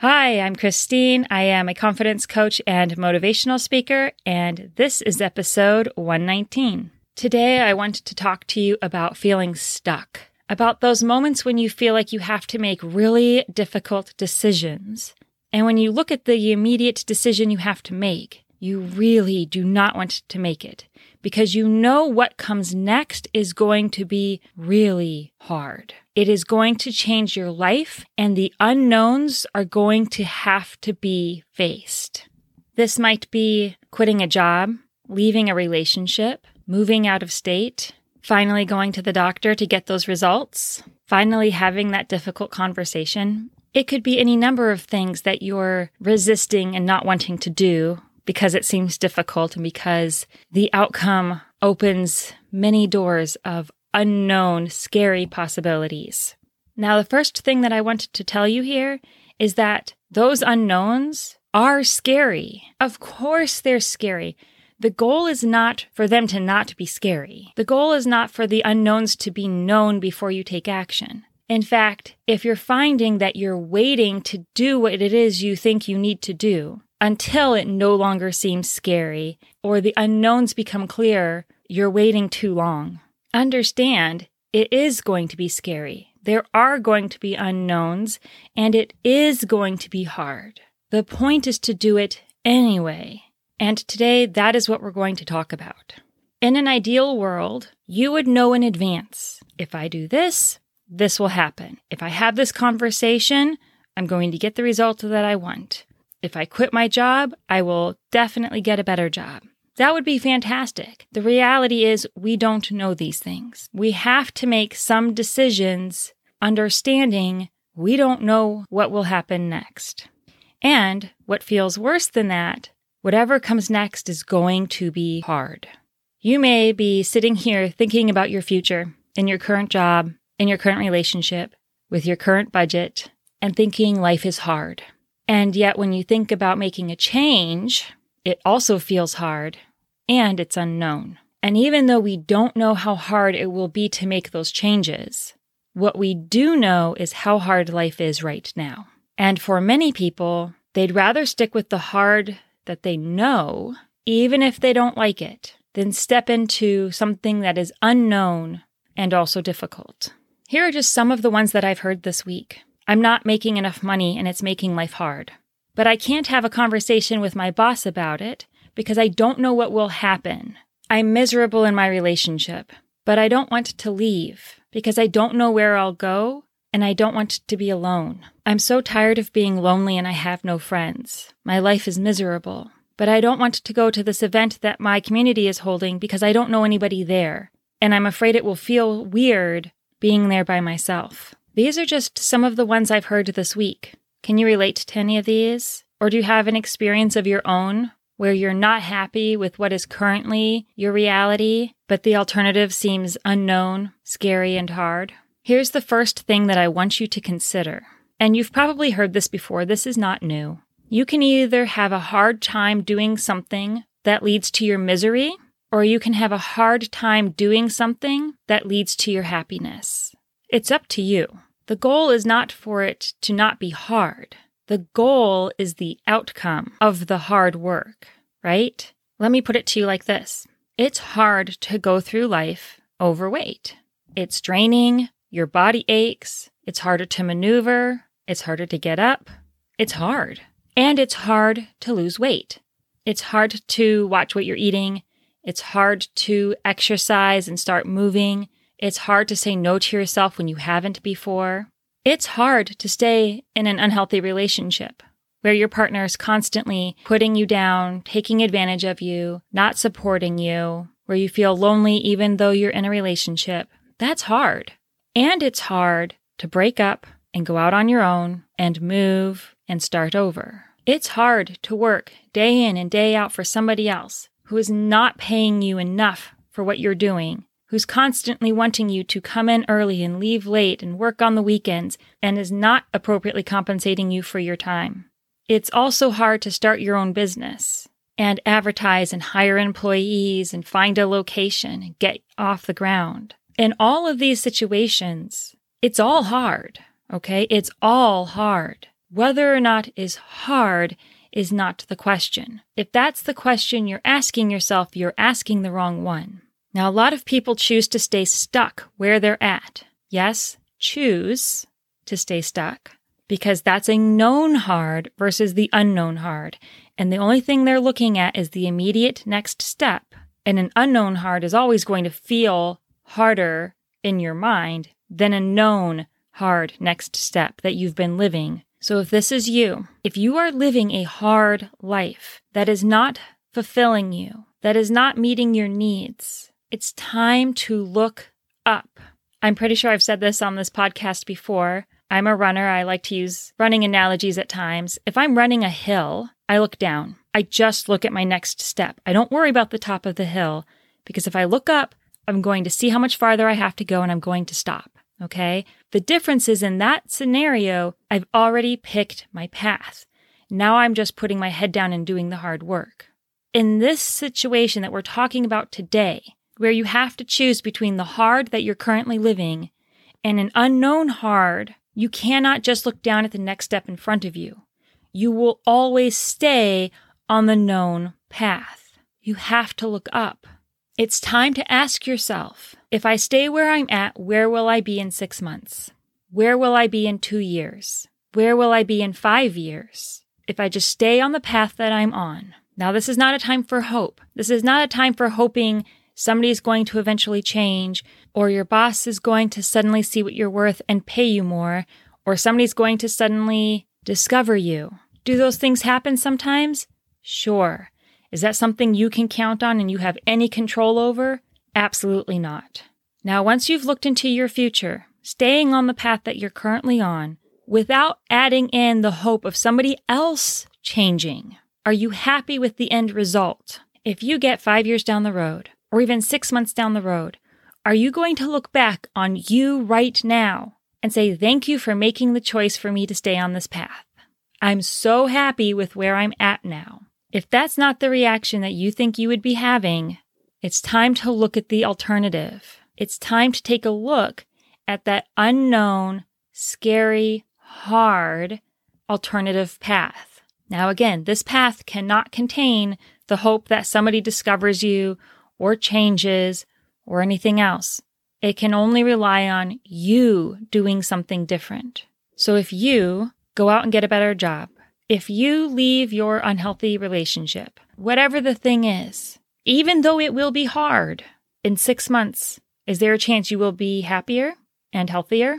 Hi, I'm Christine. I am a confidence coach and motivational speaker, and this is episode 119. Today, I want to talk to you about feeling stuck, about those moments when you feel like you have to make really difficult decisions. And when you look at the immediate decision you have to make, you really do not want to make it because you know what comes next is going to be really hard. It is going to change your life, and the unknowns are going to have to be faced. This might be quitting a job, leaving a relationship, moving out of state, finally going to the doctor to get those results, finally having that difficult conversation. It could be any number of things that you're resisting and not wanting to do because it seems difficult and because the outcome opens many doors of unknown, scary possibilities. Now, the first thing that I wanted to tell you here is that those unknowns are scary. Of course, they're scary. The goal is not for them to not be scary. The goal is not for the unknowns to be known before you take action. In fact, if you're finding that you're waiting to do what it is you think you need to do until it no longer seems scary or the unknowns become clear, you're waiting too long. Understand it is going to be scary. There are going to be unknowns and it is going to be hard. The point is to do it anyway. And today, that is what we're going to talk about. In an ideal world, you would know in advance if I do this, this will happen. If I have this conversation, I'm going to get the result that I want. If I quit my job, I will definitely get a better job. That would be fantastic. The reality is, we don't know these things. We have to make some decisions understanding we don't know what will happen next. And what feels worse than that, whatever comes next is going to be hard. You may be sitting here thinking about your future in your current job, in your current relationship, with your current budget, and thinking life is hard. And yet, when you think about making a change, it also feels hard and it's unknown. And even though we don't know how hard it will be to make those changes, what we do know is how hard life is right now. And for many people, they'd rather stick with the hard that they know, even if they don't like it, than step into something that is unknown and also difficult. Here are just some of the ones that I've heard this week. I'm not making enough money and it's making life hard. But I can't have a conversation with my boss about it because I don't know what will happen. I'm miserable in my relationship, but I don't want to leave because I don't know where I'll go and I don't want to be alone. I'm so tired of being lonely and I have no friends. My life is miserable, but I don't want to go to this event that my community is holding because I don't know anybody there. And I'm afraid it will feel weird being there by myself. These are just some of the ones I've heard this week. Can you relate to any of these? Or do you have an experience of your own where you're not happy with what is currently your reality, but the alternative seems unknown, scary, and hard? Here's the first thing that I want you to consider. And you've probably heard this before, this is not new. You can either have a hard time doing something that leads to your misery, or you can have a hard time doing something that leads to your happiness. It's up to you. The goal is not for it to not be hard. The goal is the outcome of the hard work, right? Let me put it to you like this It's hard to go through life overweight. It's draining, your body aches, it's harder to maneuver, it's harder to get up. It's hard. And it's hard to lose weight. It's hard to watch what you're eating. It's hard to exercise and start moving. It's hard to say no to yourself when you haven't before. It's hard to stay in an unhealthy relationship where your partner is constantly putting you down, taking advantage of you, not supporting you, where you feel lonely even though you're in a relationship. That's hard. And it's hard to break up and go out on your own and move and start over. It's hard to work day in and day out for somebody else who is not paying you enough for what you're doing, who's constantly wanting you to come in early and leave late and work on the weekends and is not appropriately compensating you for your time. It's also hard to start your own business and advertise and hire employees and find a location and get off the ground. In all of these situations, it's all hard, okay? It's all hard. Whether or not is hard is not the question. If that's the question you're asking yourself, you're asking the wrong one. Now, a lot of people choose to stay stuck where they're at. Yes, choose to stay stuck because that's a known hard versus the unknown hard. And the only thing they're looking at is the immediate next step. And an unknown hard is always going to feel harder in your mind than a known hard next step that you've been living. So if this is you, if you are living a hard life that is not fulfilling you, that is not meeting your needs, it's time to look up. I'm pretty sure I've said this on this podcast before, I'm a runner. I like to use running analogies at times. If I'm running a hill, I look down. I just look at my next step. I don't worry about the top of the hill because if I look up, I'm going to see how much farther I have to go and I'm going to stop. Okay. The difference is in that scenario, I've already picked my path. Now I'm just putting my head down and doing the hard work. In this situation that we're talking about today, where you have to choose between the hard that you're currently living and an unknown hard you cannot just look down at the next step in front of you. You will always stay on the known path. You have to look up. It's time to ask yourself if I stay where I'm at, where will I be in six months? Where will I be in two years? Where will I be in five years? If I just stay on the path that I'm on. Now, this is not a time for hope. This is not a time for hoping somebody's going to eventually change, or your boss is going to suddenly see what you're worth and pay you more, or somebody's going to suddenly discover you. Do those things happen sometimes? Sure. Is that something you can count on and you have any control over? Absolutely not. Now, once you've looked into your future, staying on the path that you're currently on, without adding in the hope of somebody else changing, are you happy with the end result? If you get five years down the road, or even six months down the road, are you going to look back on you right now and say, Thank you for making the choice for me to stay on this path? I'm so happy with where I'm at now. If that's not the reaction that you think you would be having, it's time to look at the alternative. It's time to take a look at that unknown, scary, hard alternative path. Now, again, this path cannot contain the hope that somebody discovers you or changes or anything else. It can only rely on you doing something different. So if you go out and get a better job, if you leave your unhealthy relationship, whatever the thing is, even though it will be hard, in six months, is there a chance you will be happier and healthier?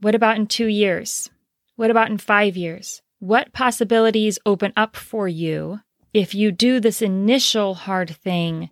What about in two years? What about in five years? What possibilities open up for you if you do this initial hard thing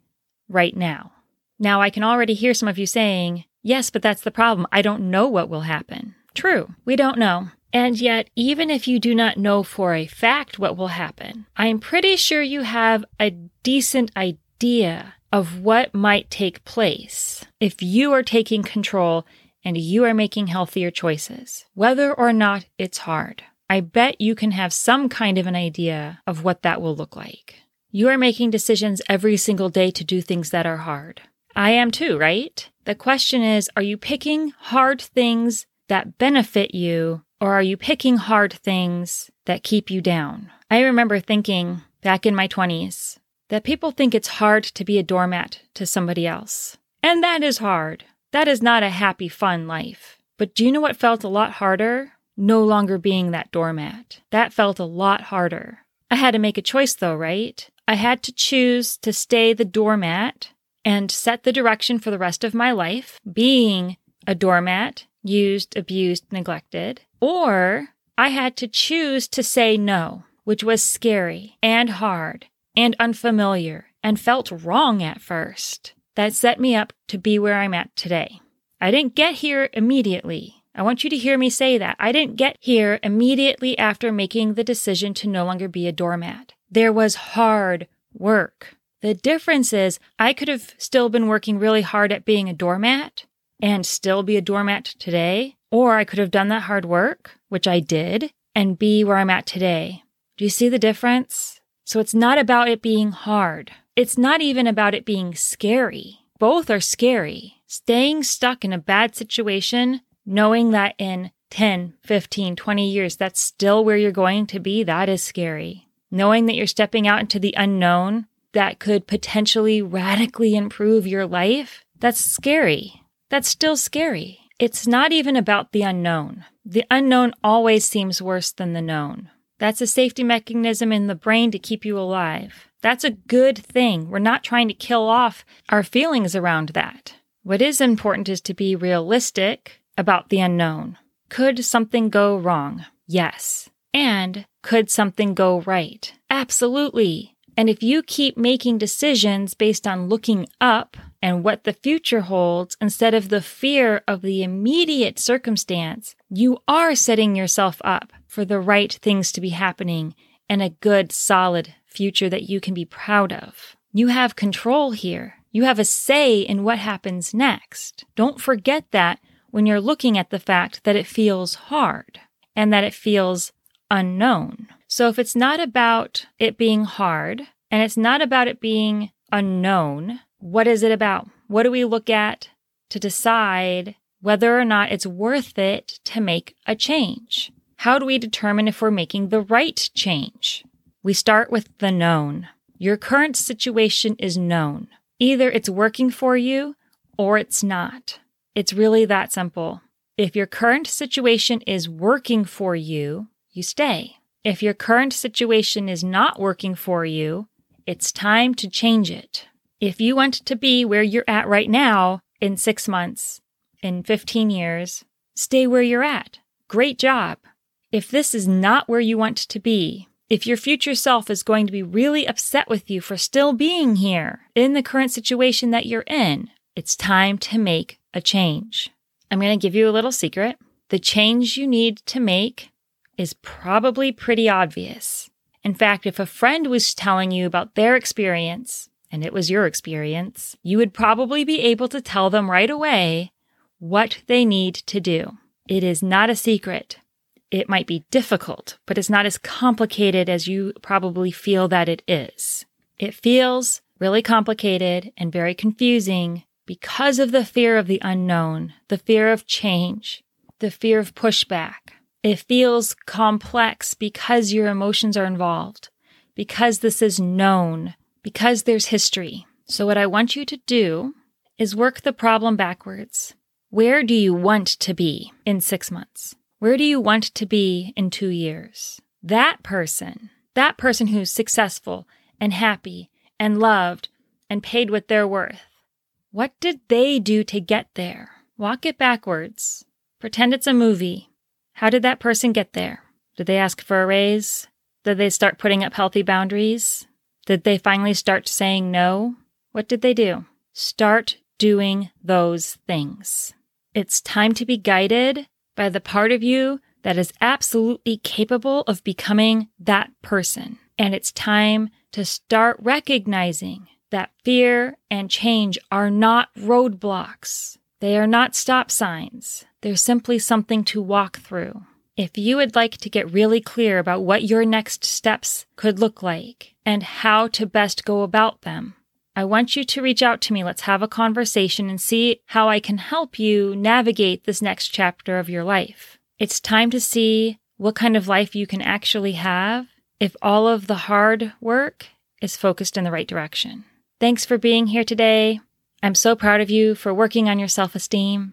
right now. Now, I can already hear some of you saying, Yes, but that's the problem. I don't know what will happen. True, we don't know. And yet, even if you do not know for a fact what will happen, I'm pretty sure you have a decent idea of what might take place if you are taking control and you are making healthier choices, whether or not it's hard. I bet you can have some kind of an idea of what that will look like. You are making decisions every single day to do things that are hard. I am too, right? The question is are you picking hard things that benefit you, or are you picking hard things that keep you down? I remember thinking back in my 20s that people think it's hard to be a doormat to somebody else. And that is hard. That is not a happy, fun life. But do you know what felt a lot harder? No longer being that doormat. That felt a lot harder. I had to make a choice though, right? I had to choose to stay the doormat and set the direction for the rest of my life, being a doormat, used, abused, neglected, or I had to choose to say no, which was scary and hard and unfamiliar and felt wrong at first. That set me up to be where I'm at today. I didn't get here immediately. I want you to hear me say that. I didn't get here immediately after making the decision to no longer be a doormat. There was hard work. The difference is I could have still been working really hard at being a doormat and still be a doormat today, or I could have done that hard work, which I did, and be where I'm at today. Do you see the difference? So it's not about it being hard. It's not even about it being scary. Both are scary. Staying stuck in a bad situation, knowing that in 10, 15, 20 years, that's still where you're going to be, that is scary. Knowing that you're stepping out into the unknown that could potentially radically improve your life, that's scary. That's still scary. It's not even about the unknown. The unknown always seems worse than the known. That's a safety mechanism in the brain to keep you alive. That's a good thing. We're not trying to kill off our feelings around that. What is important is to be realistic about the unknown. Could something go wrong? Yes. And could something go right? Absolutely. And if you keep making decisions based on looking up and what the future holds instead of the fear of the immediate circumstance, you are setting yourself up for the right things to be happening and a good, solid future that you can be proud of. You have control here. You have a say in what happens next. Don't forget that when you're looking at the fact that it feels hard and that it feels unknown. So if it's not about it being hard and it's not about it being unknown, what is it about? What do we look at to decide whether or not it's worth it to make a change? How do we determine if we're making the right change? We start with the known. Your current situation is known. Either it's working for you or it's not. It's really that simple. If your current situation is working for you, you stay. If your current situation is not working for you, it's time to change it. If you want to be where you're at right now in six months, in 15 years, stay where you're at. Great job. If this is not where you want to be, if your future self is going to be really upset with you for still being here in the current situation that you're in, it's time to make a change. I'm going to give you a little secret. The change you need to make is probably pretty obvious. In fact, if a friend was telling you about their experience and it was your experience, you would probably be able to tell them right away what they need to do. It is not a secret. It might be difficult, but it's not as complicated as you probably feel that it is. It feels really complicated and very confusing because of the fear of the unknown, the fear of change, the fear of pushback. It feels complex because your emotions are involved, because this is known, because there's history. So, what I want you to do is work the problem backwards. Where do you want to be in six months? Where do you want to be in two years? That person, that person who's successful and happy and loved and paid what they're worth, what did they do to get there? Walk it backwards. Pretend it's a movie. How did that person get there? Did they ask for a raise? Did they start putting up healthy boundaries? Did they finally start saying no? What did they do? Start doing those things. It's time to be guided by the part of you that is absolutely capable of becoming that person. And it's time to start recognizing that fear and change are not roadblocks. They are not stop signs. They're simply something to walk through. If you would like to get really clear about what your next steps could look like and how to best go about them, I want you to reach out to me. Let's have a conversation and see how I can help you navigate this next chapter of your life. It's time to see what kind of life you can actually have if all of the hard work is focused in the right direction. Thanks for being here today. I'm so proud of you for working on your self esteem,